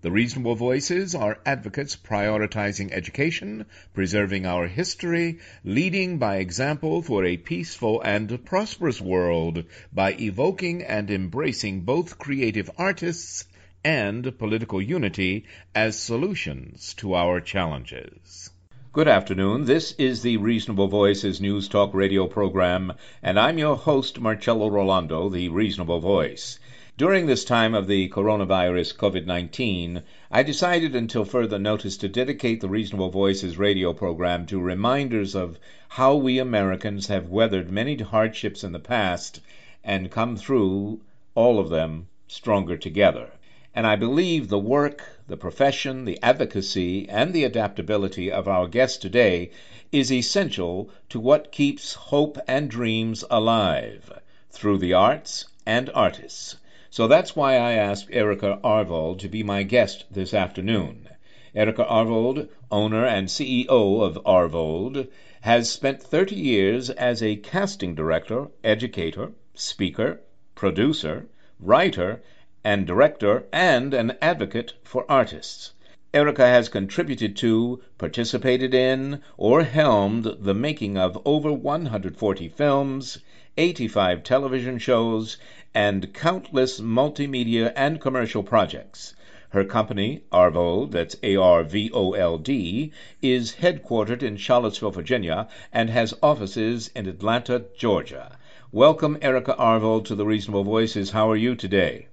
The reasonable voices are advocates prioritizing education, preserving our history, leading by example for a peaceful and prosperous world by evoking and embracing both creative artists and political unity as solutions to our challenges. Good afternoon. This is the Reasonable Voices News Talk radio program, and I'm your host, Marcello Rollando, the Reasonable Voice. During this time of the coronavirus COVID 19, I decided until further notice to dedicate the Reasonable Voices radio program to reminders of how we Americans have weathered many hardships in the past and come through all of them stronger together. And I believe the work, the profession, the advocacy, and the adaptability of our guest today is essential to what keeps hope and dreams alive through the arts and artists. So that's why I asked Erica Arvold to be my guest this afternoon. Erica Arvold, owner and CEO of Arvold, has spent 30 years as a casting director, educator, speaker, producer, writer, and director, and an advocate for artists. Erica has contributed to, participated in, or helmed the making of over 140 films, 85 television shows, and countless multimedia and commercial projects. Her company, Arvold, that's A R V O L D, is headquartered in Charlottesville, Virginia, and has offices in Atlanta, Georgia. Welcome, Erica Arvold, to the Reasonable Voices. How are you today?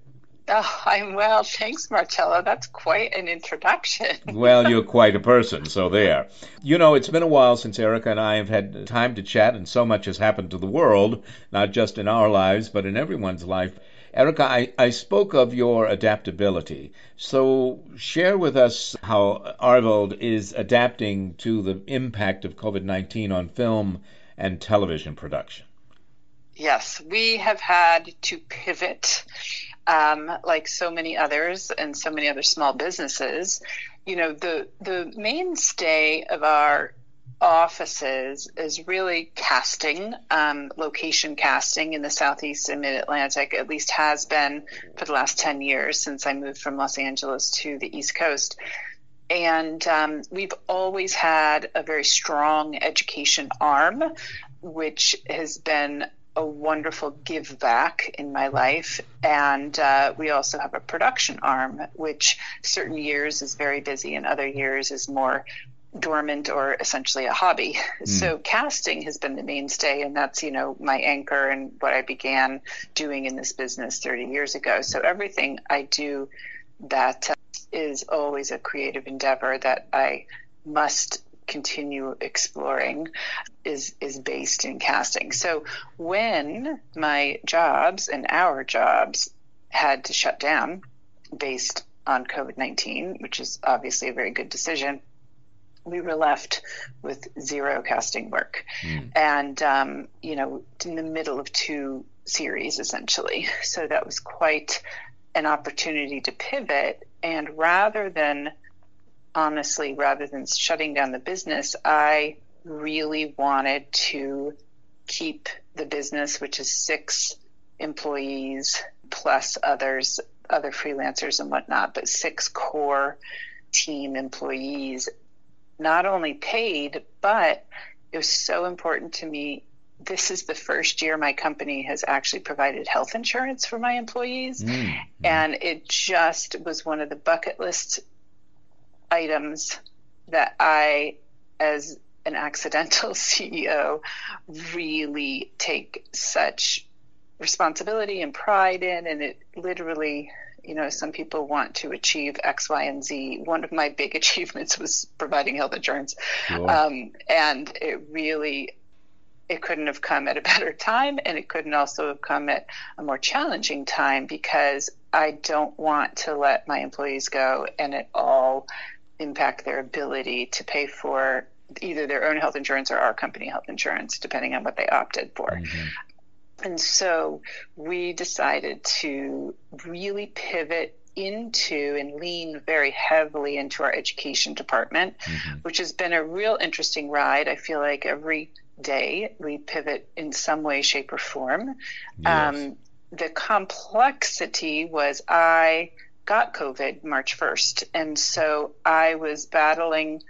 Oh, I'm well. Thanks, Marcello. That's quite an introduction. well, you're quite a person, so there. You know, it's been a while since Erica and I have had time to chat, and so much has happened to the world, not just in our lives, but in everyone's life. Erica, I, I spoke of your adaptability. So share with us how Arvold is adapting to the impact of COVID 19 on film and television production. Yes, we have had to pivot um, like so many others and so many other small businesses, you know, the the mainstay of our offices is really casting, um, location casting in the Southeast and Mid Atlantic, at least has been for the last 10 years since I moved from Los Angeles to the East Coast. And um, we've always had a very strong education arm, which has been a wonderful give back in my life. And uh, we also have a production arm, which certain years is very busy and other years is more dormant or essentially a hobby. Mm. So casting has been the mainstay and that's, you know, my anchor and what I began doing in this business 30 years ago. So everything I do that uh, is always a creative endeavor that I must continue exploring is is based in casting. So when my jobs and our jobs had to shut down based on COVID nineteen, which is obviously a very good decision, we were left with zero casting work, mm. and um, you know, in the middle of two series essentially. So that was quite an opportunity to pivot, and rather than honestly, rather than shutting down the business, I really wanted to keep the business, which is six employees plus others, other freelancers and whatnot, but six core team employees, not only paid, but it was so important to me. This is the first year my company has actually provided health insurance for my employees. Mm-hmm. And it just was one of the bucket list items that I, as an accidental CEO, really take such responsibility and pride in. And it literally you know, some people want to achieve X, Y, and Z. One of my big achievements was providing health insurance. Um, and it really, it couldn't have come at a better time. And it couldn't also have come at a more challenging time because I don't want to let my employees go and it all impact their ability to pay for either their own health insurance or our company health insurance, depending on what they opted for. Mm-hmm. And so we decided to really pivot into and lean very heavily into our education department, mm-hmm. which has been a real interesting ride. I feel like every day we pivot in some way, shape, or form. Yes. Um, the complexity was I got COVID March 1st, and so I was battling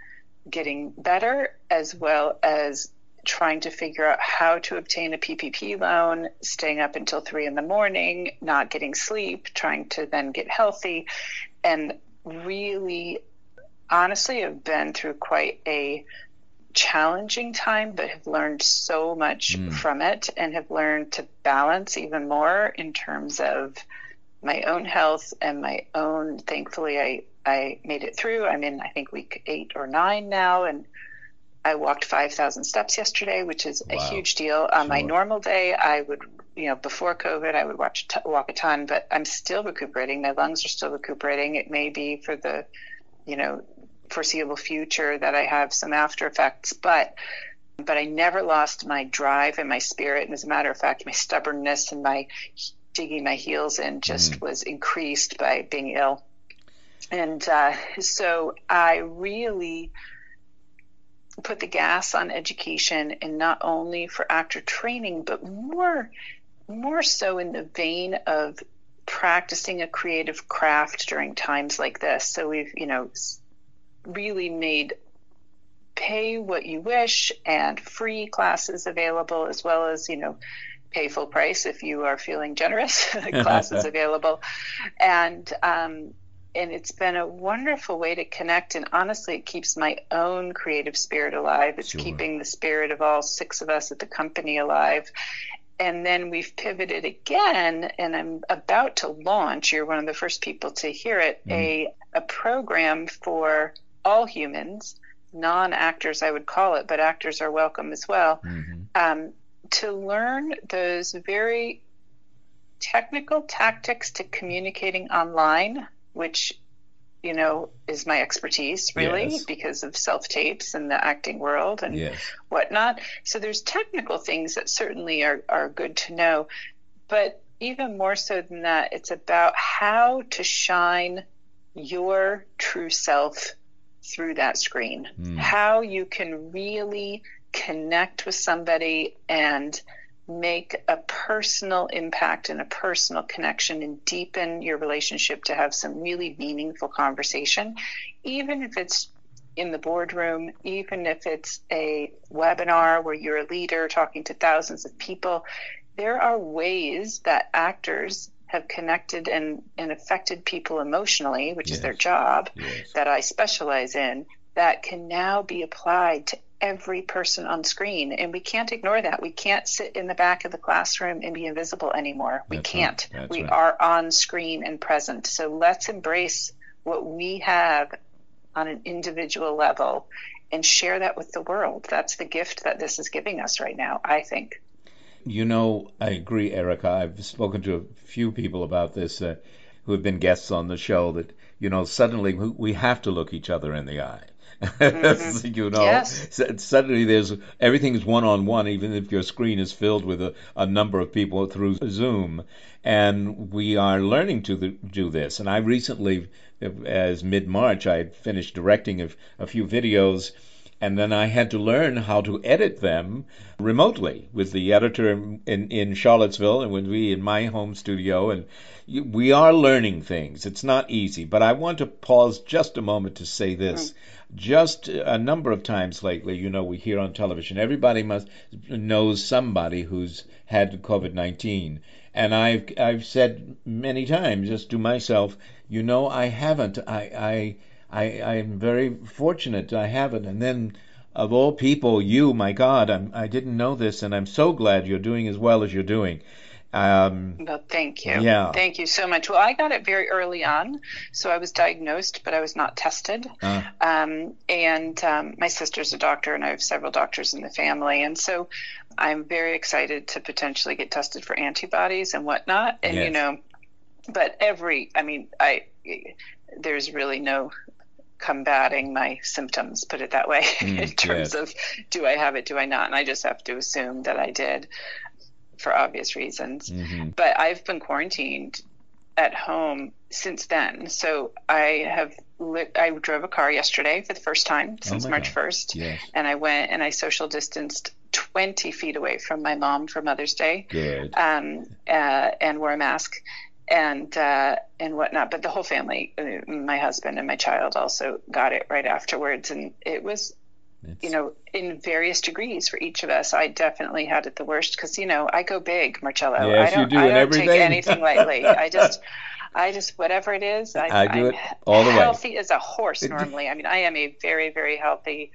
getting better as well as trying to figure out how to obtain a PPP loan, staying up until three in the morning, not getting sleep, trying to then get healthy, and really, honestly, have been through quite a challenging time, but have learned so much mm. from it and have learned to balance even more in terms of my own health and my own. Thankfully, I I made it through. I'm in I think week eight or nine now, and I walked 5,000 steps yesterday, which is wow. a huge deal. On sure. my normal day, I would, you know, before COVID, I would watch t- walk a ton, but I'm still recuperating. My lungs are still recuperating. It may be for the, you know, foreseeable future that I have some after effects, but but I never lost my drive and my spirit. And as a matter of fact, my stubbornness and my digging my heels in just mm. was increased by being ill. And uh, so I really put the gas on education and not only for actor training but more more so in the vein of practicing a creative craft during times like this so we've you know really made pay what you wish and free classes available as well as you know pay full price if you are feeling generous classes available and um, and it's been a wonderful way to connect. And honestly, it keeps my own creative spirit alive. It's sure. keeping the spirit of all six of us at the company alive. And then we've pivoted again, and I'm about to launch. You're one of the first people to hear it. Mm. A a program for all humans, non actors, I would call it, but actors are welcome as well. Mm-hmm. Um, to learn those very technical tactics to communicating online which you know is my expertise really yes. because of self tapes and the acting world and yes. whatnot. So there's technical things that certainly are, are good to know, but even more so than that, it's about how to shine your true self through that screen. Mm. How you can really connect with somebody and make a personal impact and a personal connection and deepen your relationship to have some really meaningful conversation, even if it's in the boardroom, even if it's a webinar where you're a leader talking to thousands of people, there are ways that actors have connected and, and affected people emotionally, which yes. is their job, yes. that I specialize in, that can now be applied to every person on screen. And we can't ignore that. We can't sit in the back of the classroom and be invisible anymore. We can't. Right. we right. are on screen and present. So let's embrace what we have on an individual level and share that with the world. That's the gift that this is giving us right now i think. You know i agree erica. I've spoken to a few people about this uh, who have been guests on the show that you know suddenly we have to look each other in the eye Mm-hmm. you know, yes. suddenly there's everything is one on one, even if your screen is filled with a, a number of people through Zoom. And we are learning to the, do this. And I recently, as mid March, I finished directing a, a few videos and then I had to learn how to edit them remotely with the editor in, in, in Charlottesville and with me in my home studio. And we are learning things. It's not easy, but I want to pause just a moment to say this. Mm-hmm just a number of times lately, you know, we hear on television, everybody must knows somebody who's had COVID nineteen, and I've I've said many times just to myself, you know, I haven't. I I I I'm very fortunate I haven't. And then of all people, you, my God, I'm, I didn't know this, and I'm so glad you're doing as well as you're doing. Um, well, thank you. Yeah. Thank you so much. Well, I got it very early on, so I was diagnosed, but I was not tested. Uh. Um, and um, my sister's a doctor, and I have several doctors in the family, and so I'm very excited to potentially get tested for antibodies and whatnot. And yes. you know, but every, I mean, I there's really no combating my symptoms, put it that way, mm, in terms yes. of do I have it, do I not? And I just have to assume that I did for obvious reasons. Mm-hmm. But I've been quarantined at home since then. So I have li- I drove a car yesterday for the first time oh since oh March God. 1st. Yes. And I went and I social distanced 20 feet away from my mom for Mother's Day. Good. Um, uh, and wore a mask and uh, and whatnot. But the whole family, uh, my husband and my child, also got it right afterwards, and it was it's... you know, in various degrees for each of us. I definitely had it the worst because you know I go big, Marcello. Yes, I don't, you do I don't everything. take anything lightly. I just, I just whatever it is, I, I do I'm it all the way. Healthy as a horse normally. I mean, I am a very very healthy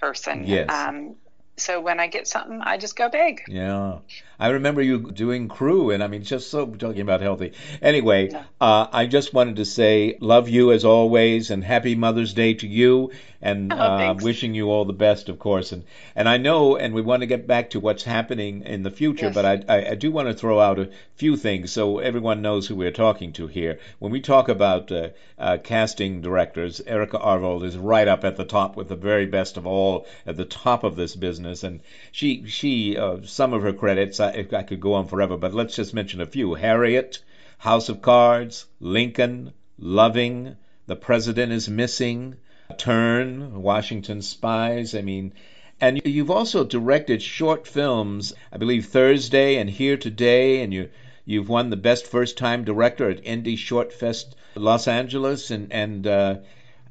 person. Yes. Um, so when I get something, I just go big. Yeah. I remember you doing crew, and I mean, just so talking about healthy. Anyway, yeah. uh, I just wanted to say, love you as always, and happy Mother's Day to you, and oh, uh, wishing you all the best, of course. And and I know, and we want to get back to what's happening in the future, yes. but I, I, I do want to throw out a few things so everyone knows who we're talking to here. When we talk about uh, uh casting directors, Erica Arvold is right up at the top with the very best of all, at the top of this business, and she she uh, some of her credits. I, I could go on forever, but let's just mention a few. Harriet, House of Cards, Lincoln, Loving, The President is Missing, Turn, Washington Spies. I mean, and you've also directed short films, I believe Thursday and Here Today, and you you've won the best first time director at Indie Short Fest Los Angeles, and and uh,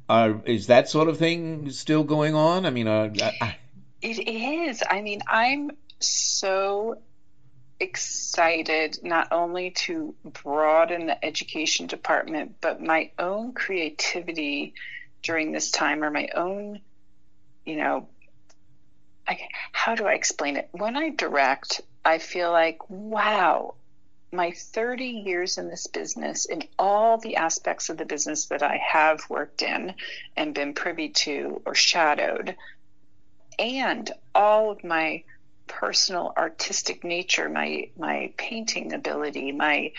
are, is that sort of thing still going on? I mean, uh, I, it is. I mean, I'm so excited not only to broaden the education department, but my own creativity during this time or my own, you know, I, how do I explain it? When I direct, I feel like, wow, my 30 years in this business, in all the aspects of the business that I have worked in and been privy to or shadowed, and all of my personal artistic nature, my my painting ability, my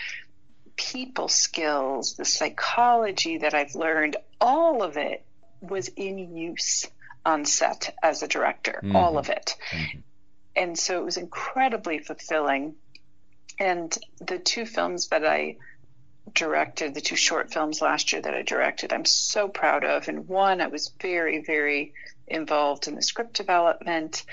people skills, the psychology that I've learned, all of it was in use on set as a director, mm-hmm. all of it. Mm-hmm. And so it was incredibly fulfilling. And the two films that I directed, the two short films last year that I directed, I'm so proud of. And one, I was very, very involved in the script development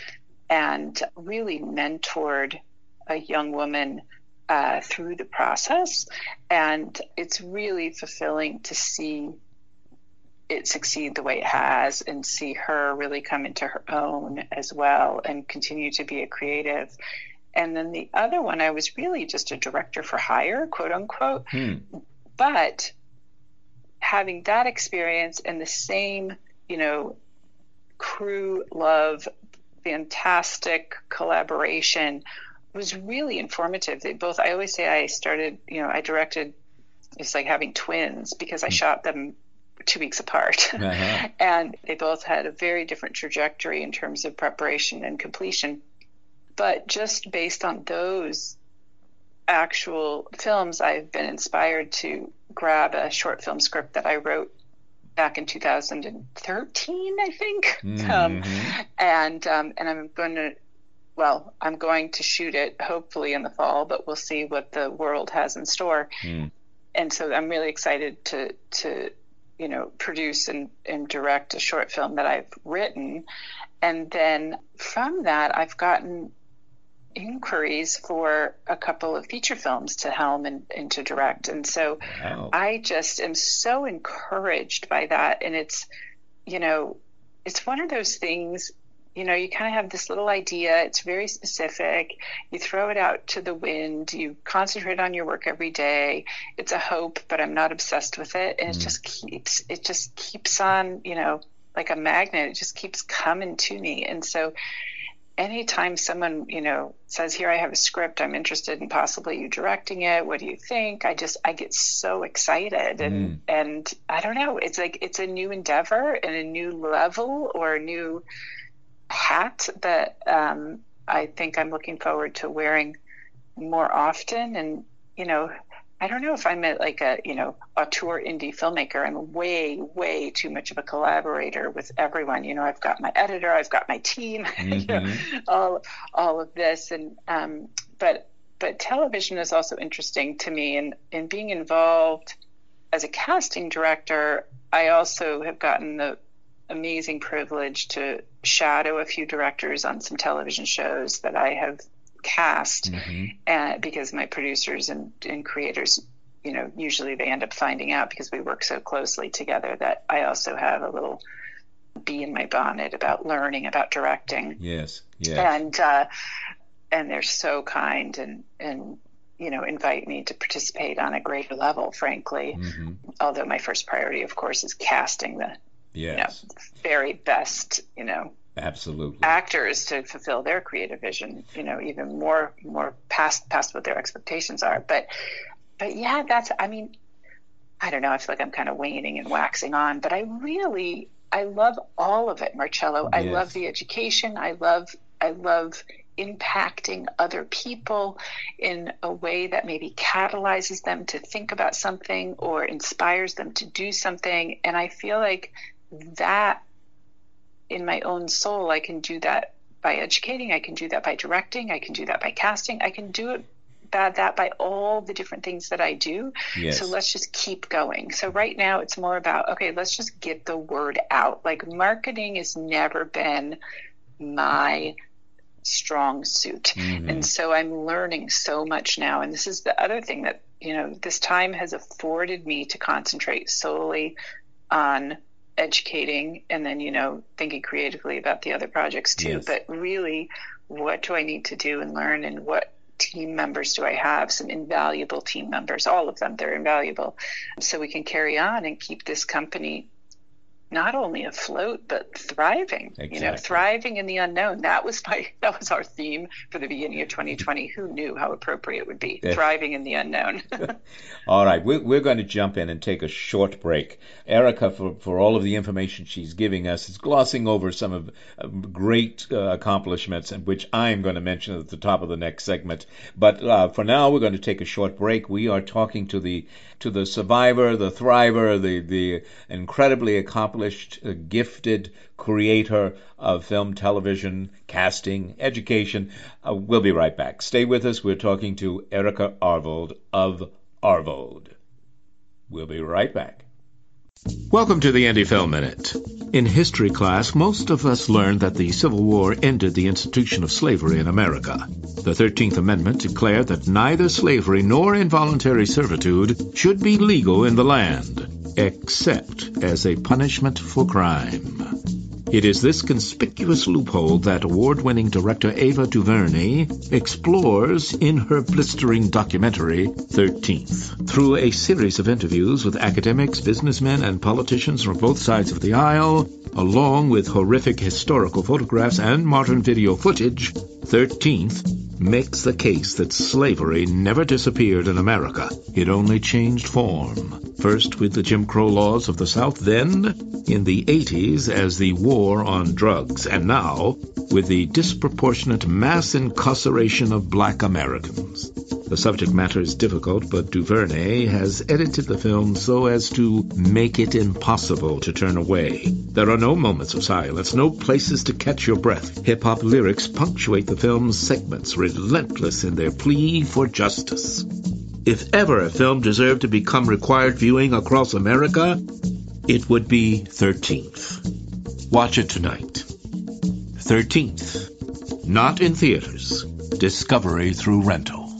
and really mentored a young woman uh, through the process. And it's really fulfilling to see it succeed the way it has and see her really come into her own as well and continue to be a creative. And then the other one, I was really just a director for hire, quote unquote. Hmm. But having that experience and the same, you know, crew love fantastic collaboration was really informative. They both, I always say I started, you know, I directed, it's like having twins because I hmm. shot them two weeks apart. Uh-huh. and they both had a very different trajectory in terms of preparation and completion. But just based on those actual films, I've been inspired to grab a short film script that I wrote back in 2013, I think. Mm-hmm. Um, and um, and I'm going to, well, I'm going to shoot it hopefully in the fall, but we'll see what the world has in store. Mm. And so I'm really excited to to you know, produce and, and direct a short film that I've written. And then from that, I've gotten inquiries for a couple of feature films to helm and, and to direct. And so wow. I just am so encouraged by that. And it's, you know, it's one of those things, you know, you kind of have this little idea, it's very specific. You throw it out to the wind, you concentrate on your work every day. It's a hope, but I'm not obsessed with it. And mm. it just keeps, it just keeps on, you know, like a magnet, it just keeps coming to me. And so, anytime someone you know says here i have a script i'm interested in possibly you directing it what do you think i just i get so excited and mm. and i don't know it's like it's a new endeavor and a new level or a new hat that um, i think i'm looking forward to wearing more often and you know I don't know if I'm a, like a you know auteur indie filmmaker. I'm way way too much of a collaborator with everyone. You know, I've got my editor, I've got my team, mm-hmm. you know, mm-hmm. all all of this, and um, but but television is also interesting to me, and in being involved as a casting director, I also have gotten the amazing privilege to shadow a few directors on some television shows that I have cast mm-hmm. uh, because my producers and, and creators you know usually they end up finding out because we work so closely together that i also have a little bee in my bonnet about learning about directing yes yes and uh, and they're so kind and and you know invite me to participate on a greater level frankly mm-hmm. although my first priority of course is casting the yes. you know, very best you know absolutely. actors to fulfill their creative vision you know even more more past past what their expectations are. But but yeah that's i mean i don't know. I feel like i'm kind of waning and waxing on but i really i love all of it marcello. Yes. i love the education. I love i love impacting other people in a way that maybe catalyzes them to think about something or inspires them to do something. And i feel like that in my own soul, I can do that by educating, I can do that by directing, I can do that by casting, I can do it that that by all the different things that I do. Yes. So let's just keep going. So right now it's more about okay, let's just get the word out. Like marketing has never been my strong suit. Mm-hmm. And so I'm learning so much now and this is the other thing that, you know, this time has afforded me to concentrate solely on educating and then you know thinking creatively about the other projects too. Yes. but really what do i need to do and learn and what team members do i have? Some invaluable team members all of them they're invaluable. So we can carry on and keep this company not only afloat but thriving exactly. you know thriving in the unknown. That was my that was our theme for the beginning of 2020 who knew how appropriate it would be? Yeah. thriving in the unknown. All right we're, we're going to jump in and take a short break. Erica for, for all of the information she's giving us is glossing over some of uh, great uh, accomplishments and which i'm going to mention at the top of the next segment. But uh, for now we're going to take a short break. We are talking to the to the survivor, the thriver, the, the incredibly accomplished, uh, gifted creator of film, television, casting, education. Uh, we'll be right back. Stay with us. We're talking to Erica Arvold of Arvold. We'll be right back. Welcome to the Indie Film Minute. In history class, most of us learned that the Civil War ended the institution of slavery in America. The 13th Amendment declared that neither slavery nor involuntary servitude should be legal in the land, except as a punishment for crime. It is this conspicuous loophole that award-winning director Ava DuVernay explores in her blistering documentary, 13th. Through a series of interviews with academics, businessmen, and politicians from both sides of the aisle, along with horrific historical photographs and modern video footage, 13th makes the case that slavery never disappeared in America. It only changed form. First with the Jim Crow laws of the South, then in the 80s as the war on drugs, and now with the disproportionate mass incarceration of black Americans. The subject matter is difficult, but DuVernay has edited the film so as to make it impossible to turn away. There are no moments of silence, no places to catch your breath. Hip-hop lyrics punctuate the film's segments, relentless in their plea for justice. If ever a film deserved to become required viewing across America, it would be 13th. Watch it tonight. 13th. Not in theaters. Discovery through rental.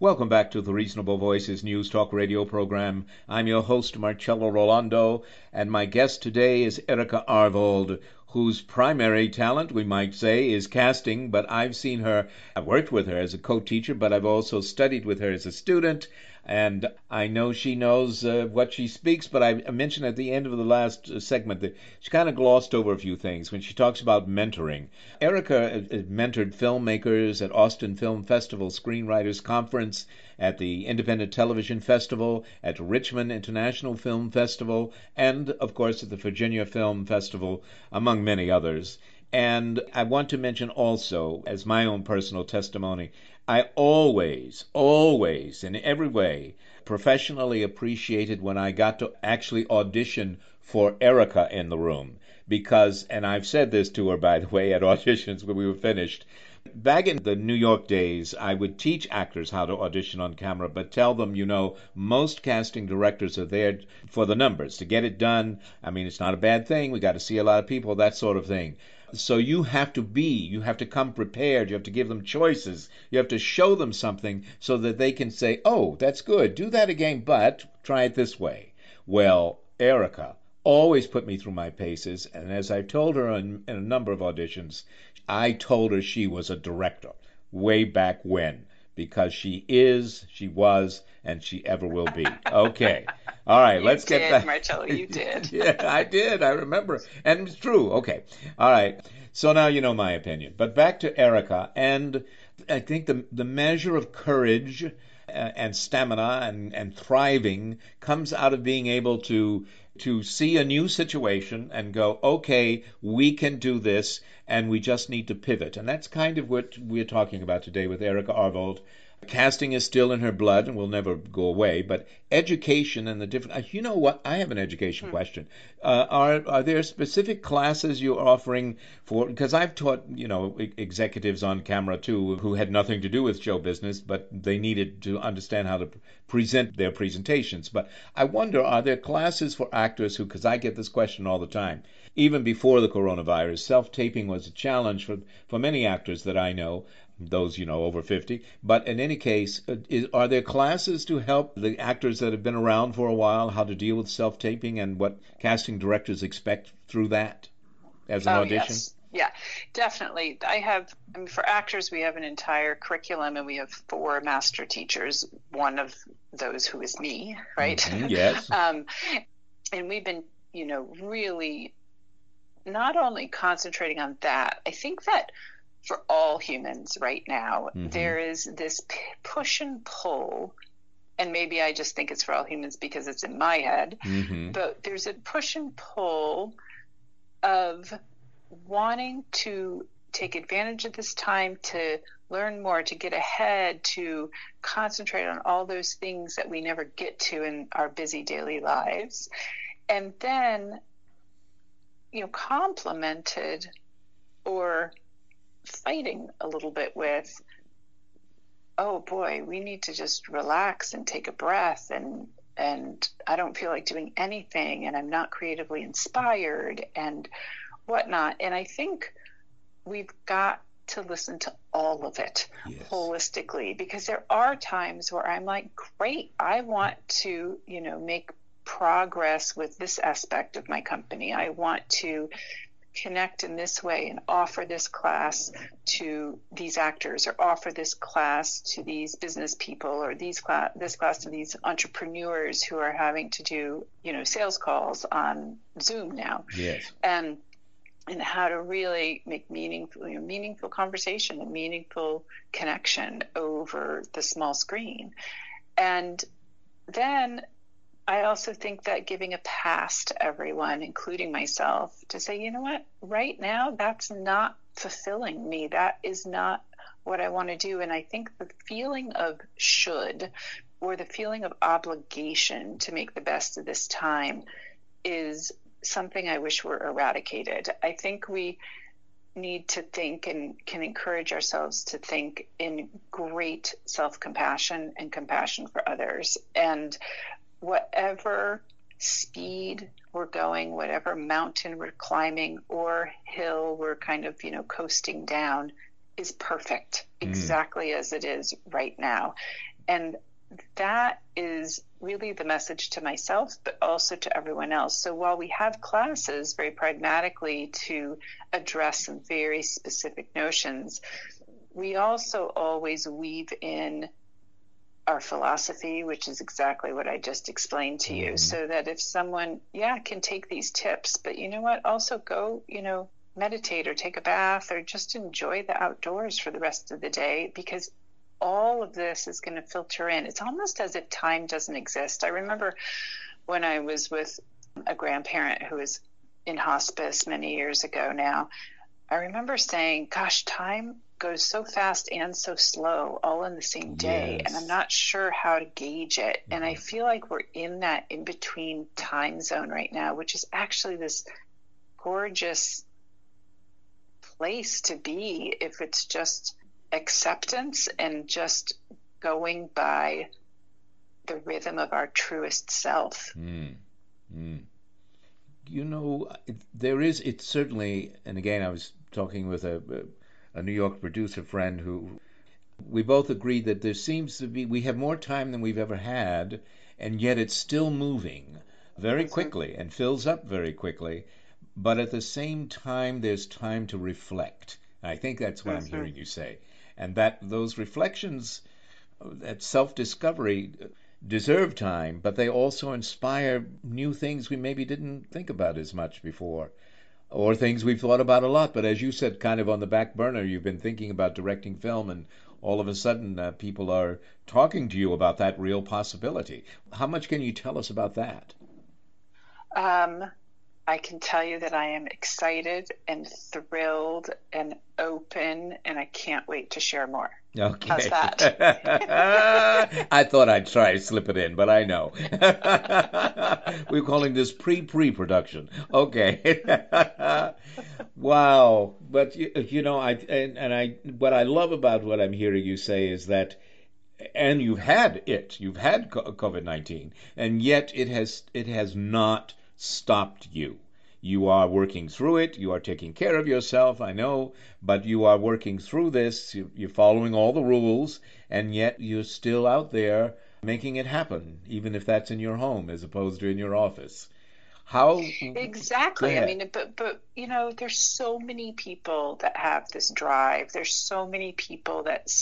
Welcome back to the Reasonable Voices News Talk radio program. I'm your host, Marcello Rollando, and my guest today is Erica Arvold, whose primary talent, we might say, is casting, but I've seen her, I've worked with her as a co teacher, but I've also studied with her as a student and I know she knows uh, what she speaks, but I mentioned at the end of the last uh, segment that she kind of glossed over a few things when she talks about mentoring. Erica uh, uh, mentored filmmakers at Austin Film Festival Screenwriters Conference, at the Independent Television Festival, at Richmond International Film Festival, and, of course, at the Virginia Film Festival, among many others. And I want to mention also, as my own personal testimony, I always, always, in every way, professionally appreciated when I got to actually audition for Erica in the room. Because, and I've said this to her, by the way, at auditions when we were finished. Back in the New York days, I would teach actors how to audition on camera, but tell them, you know, most casting directors are there for the numbers, to get it done. I mean, it's not a bad thing. We got to see a lot of people, that sort of thing. So you have to be, you have to come prepared, you have to give them choices, you have to show them something so that they can say, oh, that's good, do that again, but try it this way. Well, Erica always put me through my paces, and as I've told her in, in a number of auditions, I told her she was a director way back when because she is, she was, and she ever will be. Okay. All right, you let's did, get back. Marcello, you did. yeah, I did. I remember. And it's true. Okay. All right. So now you know my opinion. But back to Erica. And I think the, the measure of courage uh, and stamina and, and thriving comes out of being able to to see a new situation and go, okay, we can do this, and we just need to pivot. And that's kind of what we're talking about today with Erica Arvold Casting is still in her blood and will never go away, but education and the different. Uh, you know what? I have an education hmm. question. Uh, are are there specific classes you're offering for? Because I've taught you know executives on camera too who had nothing to do with show business, but they needed to understand how to present their presentations. But I wonder, are there classes for actors who? Because I get this question all the time. Even before the coronavirus, self taping was a challenge for for many actors that I know those you know over 50 but in any case uh, is, are there classes to help the actors that have been around for a while how to deal with self-taping and what casting directors expect through that as an oh, audition? yes. yeah definitely. I have i mean for actors we have an entire curriculum and we have four master teachers one of those who is me right? Mm-hmm, yes. Um, and we've been you know really not only concentrating on that i think that for all humans right now. Mm-hmm. There is this p- push and pull, and maybe I just think it's for all humans because it's in my head, mm-hmm. but there's a push and pull of wanting to take advantage of this time to learn more, to get ahead, to concentrate on all those things that we never get to in our busy daily lives. And then, you know, complemented or fighting a little bit with, oh boy, we need to just relax and take a breath and and I don't feel like doing anything and I'm not creatively inspired and whatnot. And I think we've got to listen to all of it yes. holistically because there are times where I'm like, great, I want to, you know, make progress with this aspect of my company. I want to connect in this way and offer this class to these actors or offer this class to these business people or these class this class to these entrepreneurs who are having to do you know sales calls on Zoom now. Yes. And and how to really make meaningful you know, meaningful conversation and meaningful connection over the small screen. And then I also think that giving a pass to everyone, including myself, to say, you know what, right now, that's not fulfilling me. That is not what I want to do. And I think the feeling of should or the feeling of obligation to make the best of this time is something I wish were eradicated. I think we need to think and can encourage ourselves to think in great self compassion and compassion for others. And whatever speed we're going, whatever mountain we're climbing or hill we're kind of, you know, coasting down is perfect, mm. exactly as it is right now. And that is really the message to myself, but also to everyone else. So while we have classes very pragmatically to address some very specific notions, we also always weave in our philosophy, which is exactly what I just explained to you, mm-hmm. so that if someone, yeah, can take these tips, but you know what, also go, you know, meditate or take a bath or just enjoy the outdoors for the rest of the day because all of this is going to filter in. It's almost as if time doesn't exist. I remember when I was with a grandparent who was in hospice many years ago now. I remember saying, Gosh, time goes so fast and so slow all in the same day. Yes. And I'm not sure how to gauge it. Mm-hmm. And I mm-hmm. feel like we're in that in between time zone right now, which is actually this gorgeous place to be if it's just acceptance and just going by the rhythm of our truest self. Mm. Mm. You know, there is, it's certainly, and again, I was talking with a, a New York producer friend who we both agreed that there seems to be, we have more time than we've ever had, and yet it's still moving very quickly and fills up very quickly. But at the same time, there's time to reflect. I think that's what I'm hearing you say and that those reflections, that self discovery, deserve time, but they also inspire new things we maybe didn't think about as much before, or things we've thought about a lot, but as you said, kind of on the back burner, you've been thinking about directing film, and all of a sudden uh, people are talking to you about that real possibility. How much can you tell us about that? Um, I can tell you that I am excited and thrilled and open, and I can't wait to share more. Okay. How's that? I thought I'd try to slip it in, but I know. We're calling this pre pre production. Okay. wow. But you, you know, I and, and I what I love about what I'm hearing you say is that and you've had it. You've had COVID nineteen, and yet it has it has not stopped you. You are working through it. You are taking care of yourself, I know, but you are working through this. You're following all the rules, and yet you're still out there making it happen, even if that's in your home as opposed to in your office. How exactly? I mean, but but you know, there's so many people that have this drive. There's so many people that,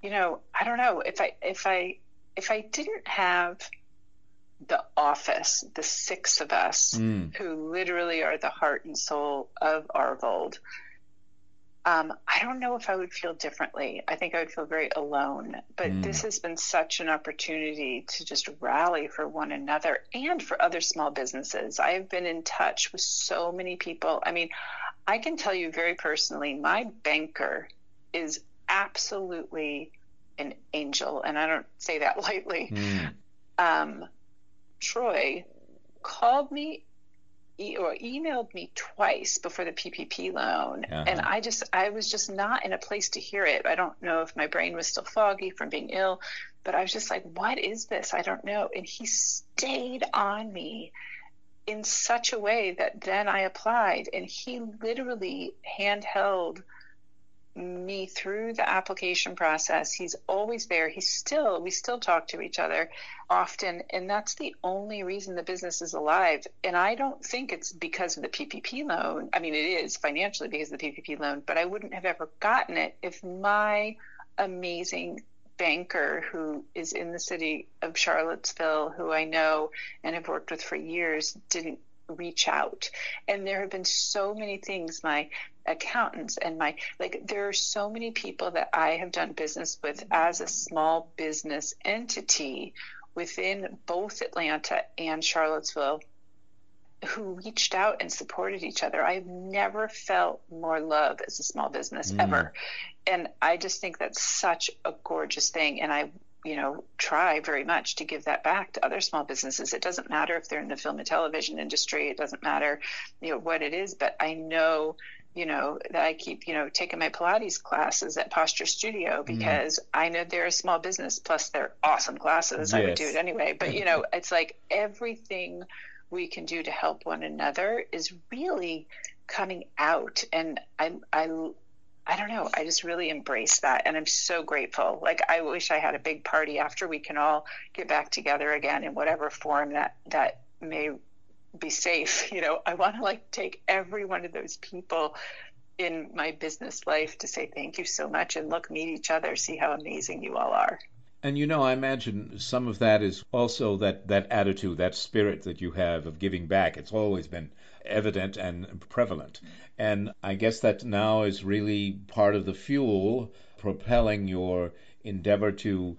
you know, I don't know if I if I if I didn't have the office, the six of us mm. who literally are the heart and soul of Arvold, um, I don't know if I would feel differently. I think I would feel very alone. But mm. this has been such an opportunity to just rally for one another and for other small businesses. I have been in touch with so many people. I mean, I can tell you very personally, my banker is absolutely an angel, and I don't say that lightly. Mm. Um, Troy called me or emailed me twice before the PPP loan, uh-huh. and I just I was just not in a place to hear it. I don't know if my brain was still foggy from being ill, but I was just like, "What is this? I don't know." And he stayed on me in such a way that then I applied, and he literally handheld me through the application process. He's always there. He's still, we still talk to each other often. And that's the only reason the business is alive. And I don't think it's because of the PPP loan. I mean, it is financially because of the PPP loan, but I wouldn't have ever gotten it if my amazing banker who is in the city of Charlottesville, who I know and have worked with for years, didn't reach out. And there have been so many things, my accountants and my, like, there are so many people that I have done business with as a small business entity within both Atlanta and Charlottesville who reached out and supported each other. I've never felt more love as a small business mm. ever. And I just think that's such a gorgeous thing. And I you know, try very much to give that back to other small businesses. It doesn't matter if they're in the film and television industry. It doesn't matter, you know, what it is. But I know you know, that I keep, you know, taking my Pilates classes at Posture Studio mm-hmm. because mm. I know they're a small business, plus they're awesome classes. Yes. I would do it anyway. But, you know, it's like everything we can do to help one another is really coming out. And I, I, I don't know. I just really embrace that. And I'm so grateful. Like, I wish I had a big party after we can all get back together again in whatever form that, that may be safe. You know, I want to like take every one of those people in my business life to say thank you so much and look, meet each other, see how amazing you all are. And you know, I imagine some of that is also that, that attitude, that spirit that you have of giving back. It's always been evident and prevalent. And I guess that now is really part of the fuel propelling your endeavor to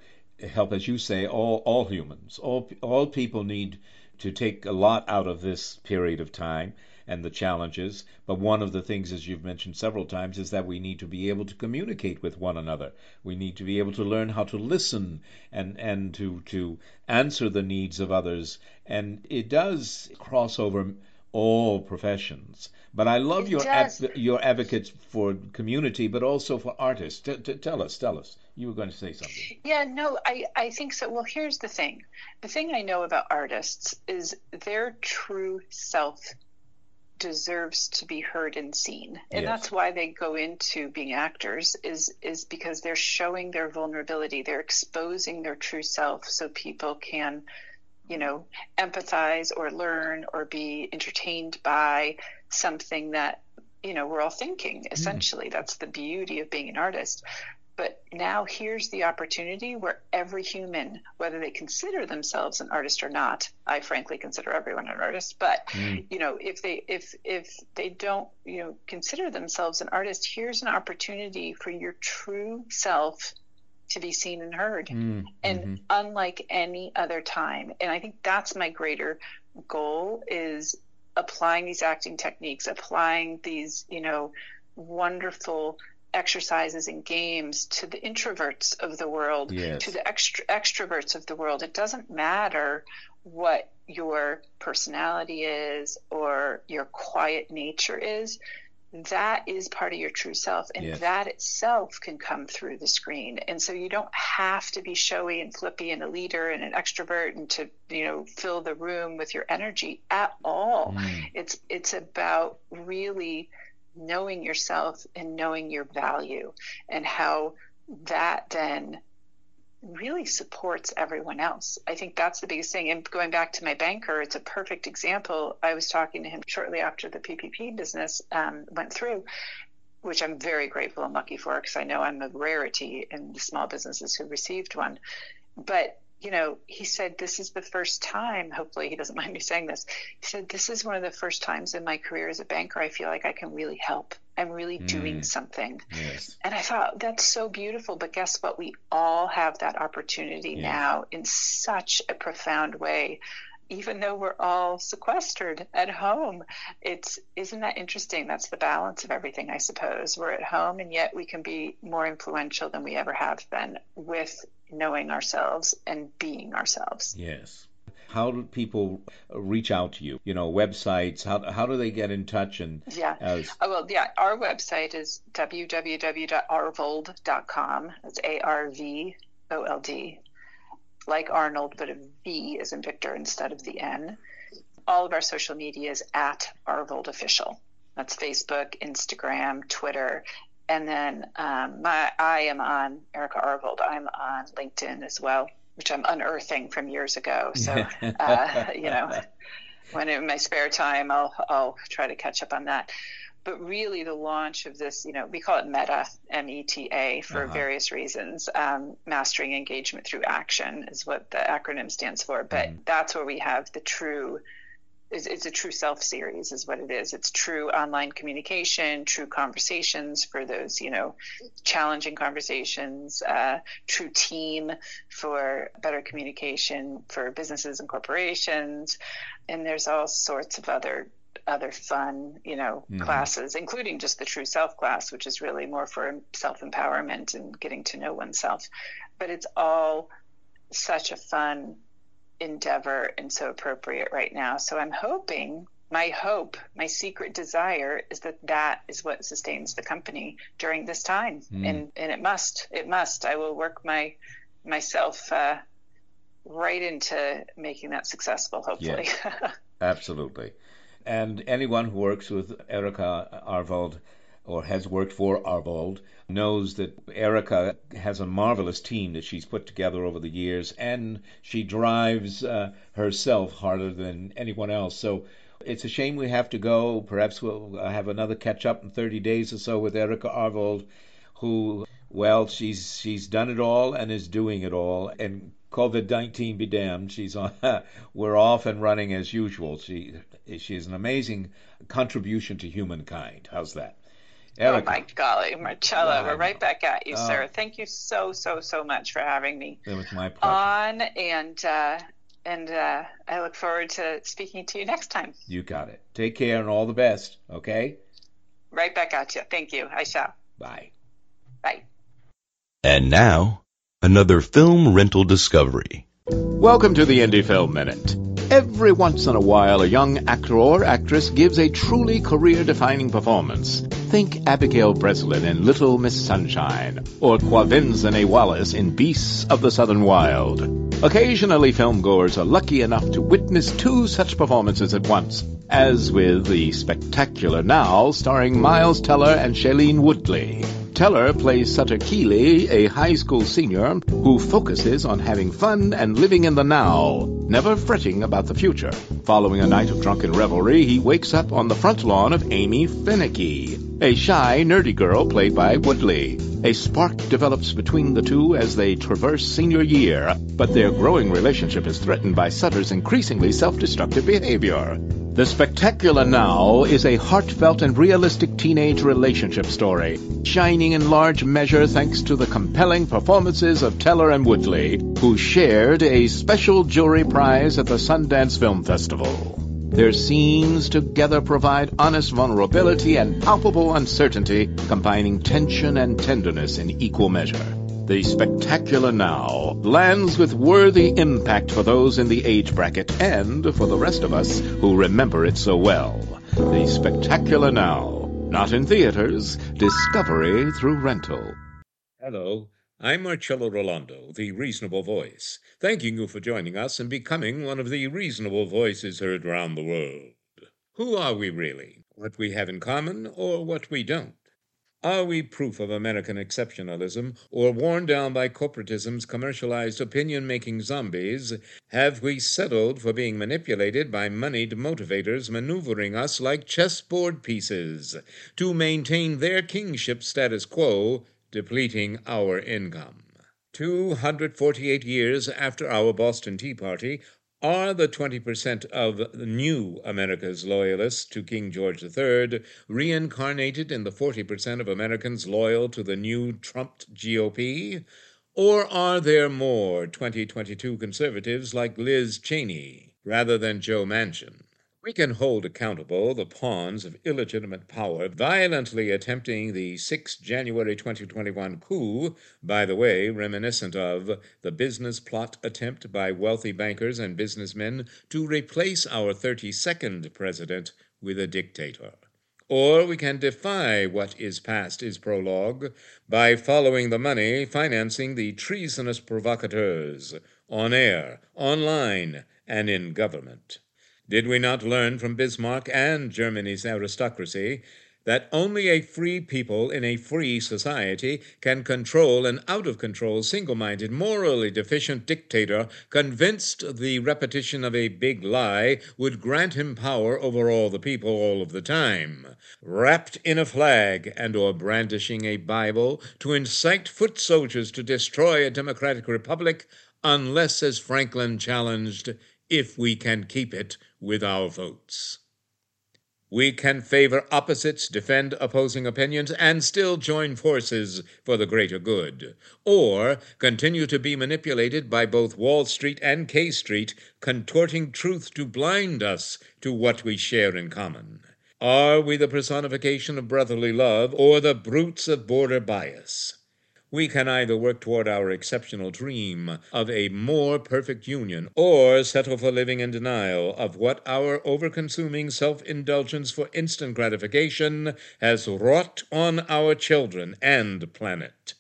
help, as you say, all, all humans. All, all people need to take a lot out of this period of time and the challenges. But one of the things, as you've mentioned several times, is that we need to be able to communicate with one another. We need to be able to learn how to listen and, and to, to answer the needs of others. And it does cross over all professions. But I love your your advocates for community, but also for artists. T- t- tell us, tell us. You were going to say something. Yeah, no, I, I think so. Well, here's the thing. The thing I know about artists is their true self deserves to be heard and seen and yes. that's why they go into being actors is is because they're showing their vulnerability they're exposing their true self so people can you know, empathize or learn or be entertained by something that, you know, we're all thinking mm. essentially. Mm. That's the beauty of being an artist. But now here's the opportunity where every human, whether they consider themselves an artist or not, I frankly consider everyone an artist, but mm. you know, if they if if they don't, you know, consider themselves an artist, here's an opportunity for your true self to be seen and heard mm, and mm-hmm. unlike any other time and i think that's my greater goal is applying these acting techniques applying these you know wonderful exercises and games to the introverts of the world yes. to the extra extroverts of the world it doesn't matter what your personality is or your quiet nature is that is part of your true self and yes. that itself can come through the screen and so you don't have to be showy and flippy and a leader and an extrovert and to you know fill the room with your energy at all mm. it's it's about really knowing yourself and knowing your value and how that then really supports everyone else. I think that's the biggest thing. And going back to my banker, it's a perfect example. I was talking to him shortly after the PPP business um, went through, which I'm very grateful and lucky for because I know I'm a rarity in the small businesses who received one. But you know, he said, This is the first time, hopefully he doesn't mind me saying this. He said, This is one of the first times in my career as a banker I feel like I can really help. I'm really mm. doing something. Yes. And I thought, That's so beautiful. But guess what? We all have that opportunity yes. now in such a profound way. Even though we're all sequestered at home, it's isn't that interesting? That's the balance of everything, I suppose. We're at home, and yet we can be more influential than we ever have been with knowing ourselves and being ourselves. Yes. How do people reach out to you? You know, websites. How how do they get in touch? And yeah, as... oh, well, yeah. Our website is www.arvold.com. It's A R V O L D, like Arnold, but a V is in Victor instead of the N. All of our social media is at Arvold Official. That's Facebook, Instagram, Twitter, and then um, my I am on Erica Arvold. I'm on LinkedIn as well, which I'm unearthing from years ago. So uh, you know, when in my spare time, I'll I'll try to catch up on that. But really, the launch of this, you know, we call it META, M-E-T-A, for uh-huh. various reasons. Um, mastering engagement through action is what the acronym stands for. But mm. that's where we have the true it's a true self series is what it is. It's true online communication true conversations for those you know challenging conversations uh, true team for better communication for businesses and corporations. And there's all sorts of other other fun you know mm-hmm. classes including just the true self class which is really more for self empowerment and getting to know oneself. But it's all such a fun endeavor and so appropriate right now. So I'm hoping my hope, my secret desire is that that is what sustains the company during this time, mm. and and it must, it must. I will work my myself uh, right into making that successful. Hopefully, yes, absolutely. And anyone who works with Erica Arvold or has worked for Arvold knows that Erica has a marvelous team that she's put together over the years, and she drives uh, herself harder than anyone else. So it's a shame we have to go. Perhaps we'll uh, have another catch up in 30 days or so with Erica Arvold, who, well, she's she's done it all and is doing it all. And COVID 19 be damned, she's on. we're off and running as usual. She she is an amazing contribution to humankind. How's that? Erica. Oh my golly, Marcello, we're right back at you, uh, sir. Thank you so so so much for having me. It was my pleasure. On and uh, and uh, I look forward to speaking to you next time. You got it. Take care and all the best. Okay. Right back at you. Thank you. I shall. Bye. Bye. And now, another film rental discovery. Welcome to the Indie Film Minute. Every once in a while, a young actor or actress gives a truly career defining performance. Think Abigail Breslin in Little Miss Sunshine, or Quvenzhané Wallis in Beasts of the Southern Wild. Occasionally, filmgoers are lucky enough to witness two such performances at once, as with The Spectacular Now, starring Miles Teller and Shailene Woodley. Teller plays Sutter Keeley, a high school senior who focuses on having fun and living in the now, never fretting about the future. Following a night of drunken revelry, he wakes up on the front lawn of Amy Finecky, a shy, nerdy girl played by Woodley. A spark develops between the two as they traverse senior year, but their growing relationship is threatened by Sutter's increasingly self-destructive behavior. The Spectacular Now is a heartfelt and realistic teenage relationship story, shining in large measure thanks to the compelling performances of Teller and Woodley, who shared a special jury prize at the Sundance Film Festival. Their scenes together provide honest vulnerability and palpable uncertainty, combining tension and tenderness in equal measure. The Spectacular Now lands with worthy impact for those in the age bracket and for the rest of us who remember it so well. The Spectacular Now. Not in theaters, discovery through rental. Hello, I'm Marcello Rollando, the Reasonable Voice, thanking you for joining us and becoming one of the reasonable voices heard around the world. Who are we really? What we have in common or what we don't? Are we proof of American exceptionalism, or worn down by corporatism's commercialized opinion making zombies? Have we settled for being manipulated by moneyed motivators maneuvering us like chessboard pieces to maintain their kingship status quo, depleting our income? 248 years after our Boston Tea Party, are the 20% of new America's loyalists to King George III reincarnated in the 40% of Americans loyal to the new Trumped GOP? Or are there more 2022 conservatives like Liz Cheney rather than Joe Manchin? We can hold accountable the pawns of illegitimate power violently attempting the 6 January 2021 coup, by the way, reminiscent of the business plot attempt by wealthy bankers and businessmen to replace our 32nd president with a dictator. Or we can defy what is past is prologue by following the money financing the treasonous provocateurs on air, online, and in government. Did we not learn from Bismarck and Germany's aristocracy that only a free people in a free society can control an out of control, single minded, morally deficient dictator convinced the repetition of a big lie would grant him power over all the people all of the time, wrapped in a flag and or brandishing a Bible to incite foot soldiers to destroy a democratic republic unless, as Franklin challenged, if we can keep it with our votes. We can favor opposites, defend opposing opinions, and still join forces for the greater good, or continue to be manipulated by both Wall Street and K Street, contorting truth to blind us to what we share in common. Are we the personification of brotherly love, or the brutes of border bias? We can either work toward our exceptional dream of a more perfect union, or settle for living in denial of what our overconsuming self indulgence for instant gratification has wrought on our children and planet.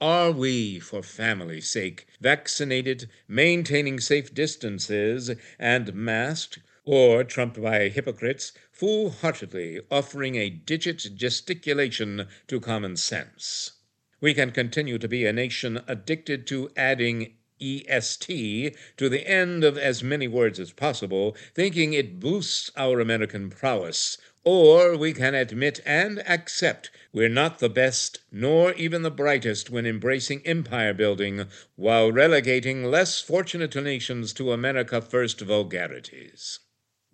Are we, for family's sake, vaccinated, maintaining safe distances, and masked, or, trumped by hypocrites, fool heartedly offering a digit gesticulation to common sense? We can continue to be a nation addicted to adding EST to the end of as many words as possible, thinking it boosts our American prowess. Or we can admit and accept we're not the best nor even the brightest when embracing empire building while relegating less fortunate nations to America First vulgarities.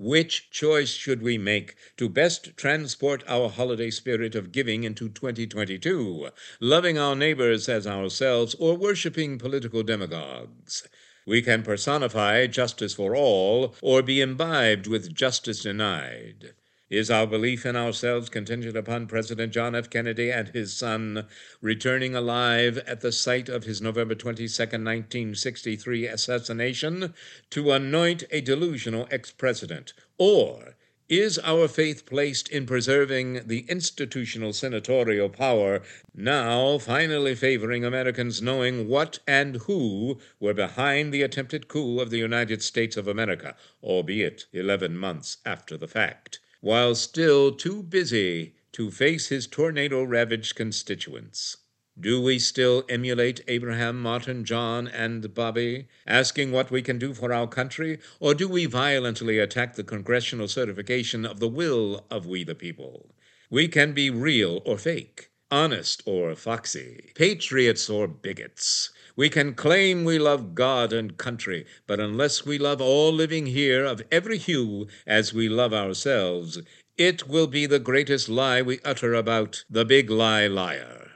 Which choice should we make to best transport our holiday spirit of giving into 2022, loving our neighbors as ourselves, or worshiping political demagogues? We can personify justice for all, or be imbibed with justice denied. Is our belief in ourselves contingent upon President John F. Kennedy and his son returning alive at the site of his November 22, 1963 assassination to anoint a delusional ex president? Or is our faith placed in preserving the institutional senatorial power, now finally favoring Americans knowing what and who were behind the attempted coup of the United States of America, albeit 11 months after the fact? While still too busy to face his tornado ravaged constituents. Do we still emulate Abraham, Martin, John, and Bobby, asking what we can do for our country, or do we violently attack the congressional certification of the will of we the people? We can be real or fake, honest or foxy, patriots or bigots. We can claim we love God and country, but unless we love all living here of every hue as we love ourselves, it will be the greatest lie we utter about the big lie liar.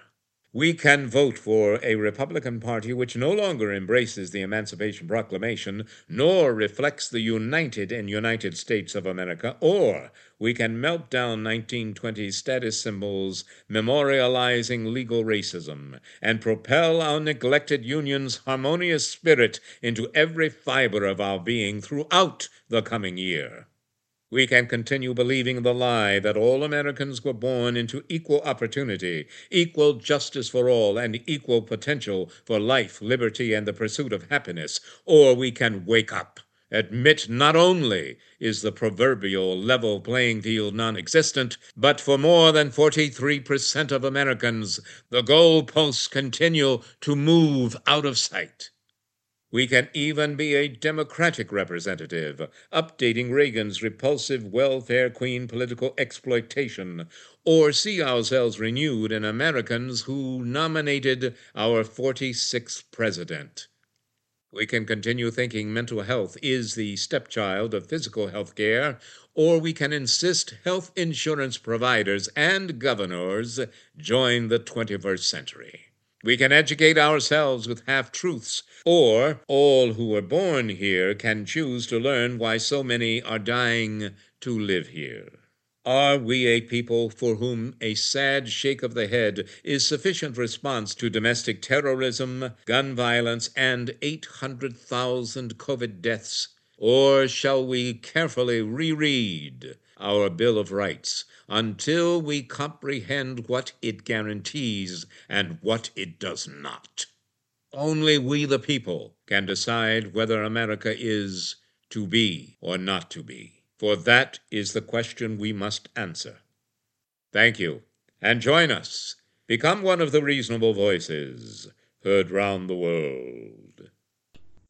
We can vote for a Republican Party which no longer embraces the Emancipation Proclamation, nor reflects the united and United States of America, or we can melt down 1920 status symbols memorializing legal racism, and propel our neglected Union's harmonious spirit into every fiber of our being throughout the coming year we can continue believing the lie that all Americans were born into equal opportunity, equal justice for all, and equal potential for life, liberty, and the pursuit of happiness, or we can wake up. Admit not only is the proverbial level playing field non existent, but for more than 43% of Americans, the goalposts continue to move out of sight. We can even be a Democratic representative, updating Reagan's repulsive welfare queen political exploitation, or see ourselves renewed in Americans who nominated our 46th president. We can continue thinking mental health is the stepchild of physical health care, or we can insist health insurance providers and governors join the 21st century. We can educate ourselves with half truths, or all who were born here can choose to learn why so many are dying to live here. Are we a people for whom a sad shake of the head is sufficient response to domestic terrorism, gun violence, and 800,000 COVID deaths? Or shall we carefully reread our Bill of Rights until we comprehend what it guarantees and what it does not. Only we, the people, can decide whether America is to be or not to be, for that is the question we must answer. Thank you, and join us. Become one of the reasonable voices heard round the world.